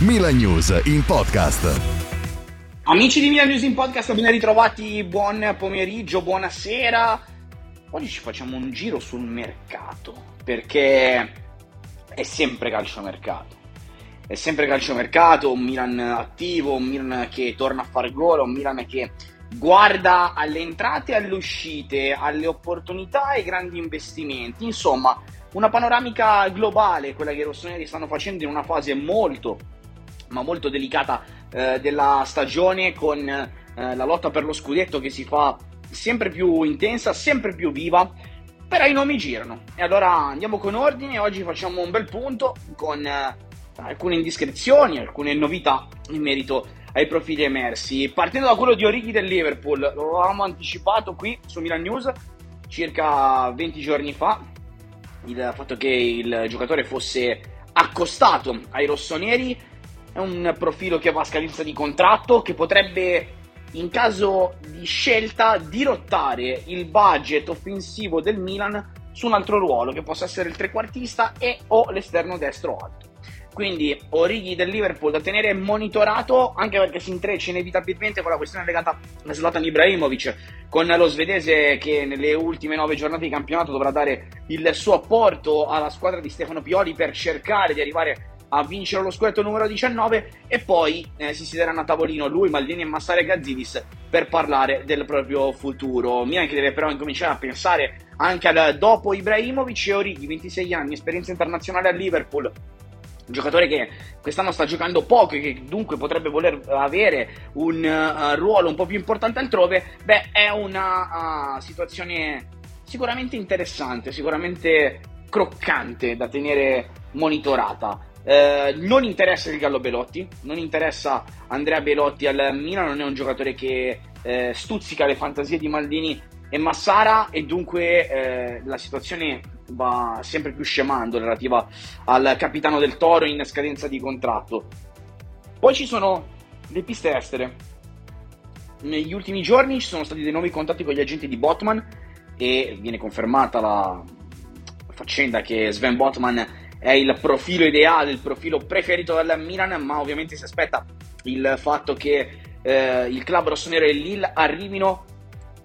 Milan News in podcast. Amici di Milan News in Podcast, ben ritrovati, buon pomeriggio, buonasera. Oggi ci facciamo un giro sul mercato, perché è sempre calciomercato. È sempre calciomercato, un Milan attivo, un Milan che torna a fare gol, un Milan che guarda alle entrate e alle uscite, alle opportunità e ai grandi investimenti. Insomma, una panoramica globale, quella che i rossoneri stanno facendo in una fase molto, ma molto delicata eh, della stagione, con eh, la lotta per lo scudetto che si fa sempre più intensa, sempre più viva. Però i nomi girano. E allora andiamo con ordine. Oggi facciamo un bel punto con eh, alcune indiscrezioni, alcune novità in merito ai profili emersi. Partendo da quello di Orighi del Liverpool, lo avevamo anticipato qui su Milan News circa 20 giorni fa. Il fatto che il giocatore fosse accostato ai rossoneri è un profilo che va a scadenza di contratto, che potrebbe in caso di scelta dirottare il budget offensivo del Milan su un altro ruolo che possa essere il trequartista e o l'esterno destro alto. Quindi Orighi del Liverpool da tenere monitorato anche perché si intreccia inevitabilmente con la questione legata a Zlatan Ibrahimovic con lo svedese che nelle ultime nove giornate di campionato dovrà dare il suo apporto alla squadra di Stefano Pioli per cercare di arrivare a vincere lo scudetto numero 19 e poi eh, si siederanno a tavolino lui, Maldini e Massare Gazzidis per parlare del proprio futuro. Milan che deve però incominciare a pensare anche al dopo Ibrahimovic e Orighi, 26 anni, esperienza internazionale a Liverpool, un giocatore che quest'anno sta giocando poco e che dunque potrebbe voler avere un uh, ruolo un po' più importante altrove, beh, è una uh, situazione sicuramente interessante, sicuramente croccante da tenere monitorata. Eh, non interessa il Gallo Belotti, non interessa Andrea Belotti al Milan, non è un giocatore che eh, stuzzica le fantasie di Maldini e Massara e dunque eh, la situazione va sempre più scemando relativa al capitano del Toro in scadenza di contratto. Poi ci sono le piste estere. Negli ultimi giorni ci sono stati dei nuovi contatti con gli agenti di Botman e viene confermata la faccenda che Sven Botman è il profilo ideale, il profilo preferito dal Milan, ma ovviamente si aspetta il fatto che eh, il club rossonero e Lille arrivino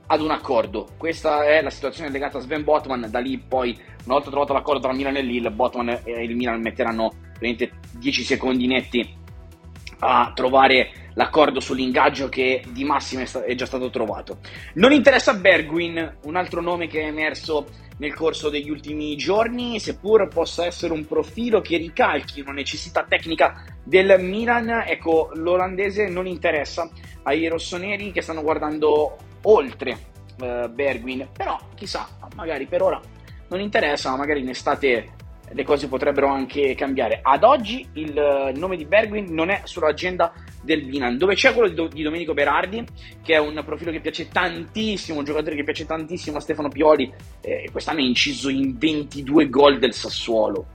ad un accordo. Questa è la situazione legata a Sven Botman, da lì poi una volta trovato l'accordo tra Milan e Lille, Botman e il Milan metteranno 10 secondi netti a trovare l'accordo sull'ingaggio che di massima è già stato trovato. Non interessa Bergwin, un altro nome che è emerso nel corso degli ultimi giorni, seppur possa essere un profilo che ricalchi una necessità tecnica del Milan, ecco, l'olandese non interessa ai rossoneri che stanno guardando oltre uh, Bergwin, però chissà, magari per ora non interessa, ma magari in estate le cose potrebbero anche cambiare. Ad oggi il eh, nome di Bergwin non è sull'agenda del Milan, dove c'è quello di, Domenico Berardi, che è un profilo che piace tantissimo, un giocatore che piace tantissimo a Stefano Pioli, eh, quest'anno è inciso in 22 gol del Sassuolo.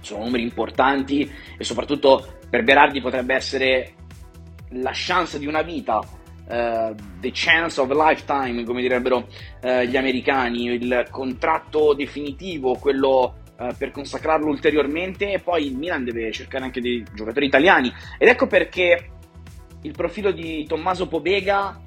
Sono numeri importanti e soprattutto per Berardi potrebbe essere la chance di una vita Uh, the chance of a lifetime, come direbbero uh, gli americani, il contratto definitivo, quello uh, per consacrarlo ulteriormente e poi il Milan deve cercare anche dei giocatori italiani ed ecco perché il profilo di Tommaso Pobega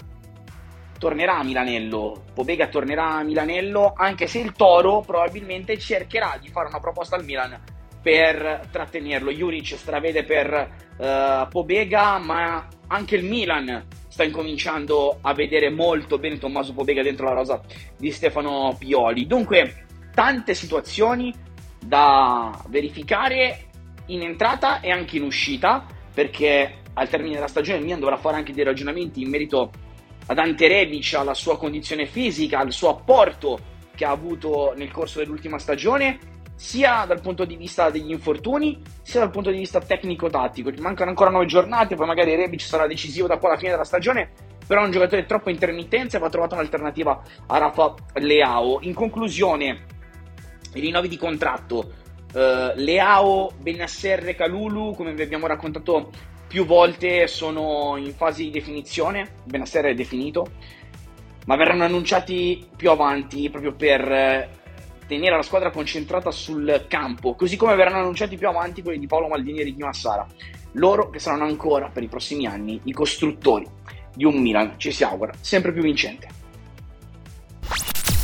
tornerà a Milanello. Pobega tornerà a Milanello anche se il Toro probabilmente cercherà di fare una proposta al Milan per trattenerlo. Juric stravede per uh, Pobega, ma anche il Milan sta incominciando a vedere molto bene Tommaso Pobega dentro la rosa di Stefano Pioli. Dunque, tante situazioni da verificare in entrata e anche in uscita, perché al termine della stagione il Milan dovrà fare anche dei ragionamenti in merito ad Ante Rebic, alla sua condizione fisica, al suo apporto che ha avuto nel corso dell'ultima stagione, sia dal punto di vista degli infortuni, sia dal punto di vista tecnico-tattico. Mancano ancora nove giornate, poi magari Rebic sarà decisivo da qua alla fine della stagione, però è un giocatore troppo intermittenza e va trovata un'alternativa a Rafa Leao. In conclusione, i rinnovi di contratto, uh, Leao, Benasser Calulu, come vi abbiamo raccontato più volte, sono in fase di definizione, Benasser è definito, ma verranno annunciati più avanti proprio per tenere la squadra concentrata sul campo, così come verranno annunciati più avanti quelli di Paolo Maldini e Ricky Massara. Loro che saranno ancora per i prossimi anni i costruttori di un Milan, ci si augura, sempre più vincente.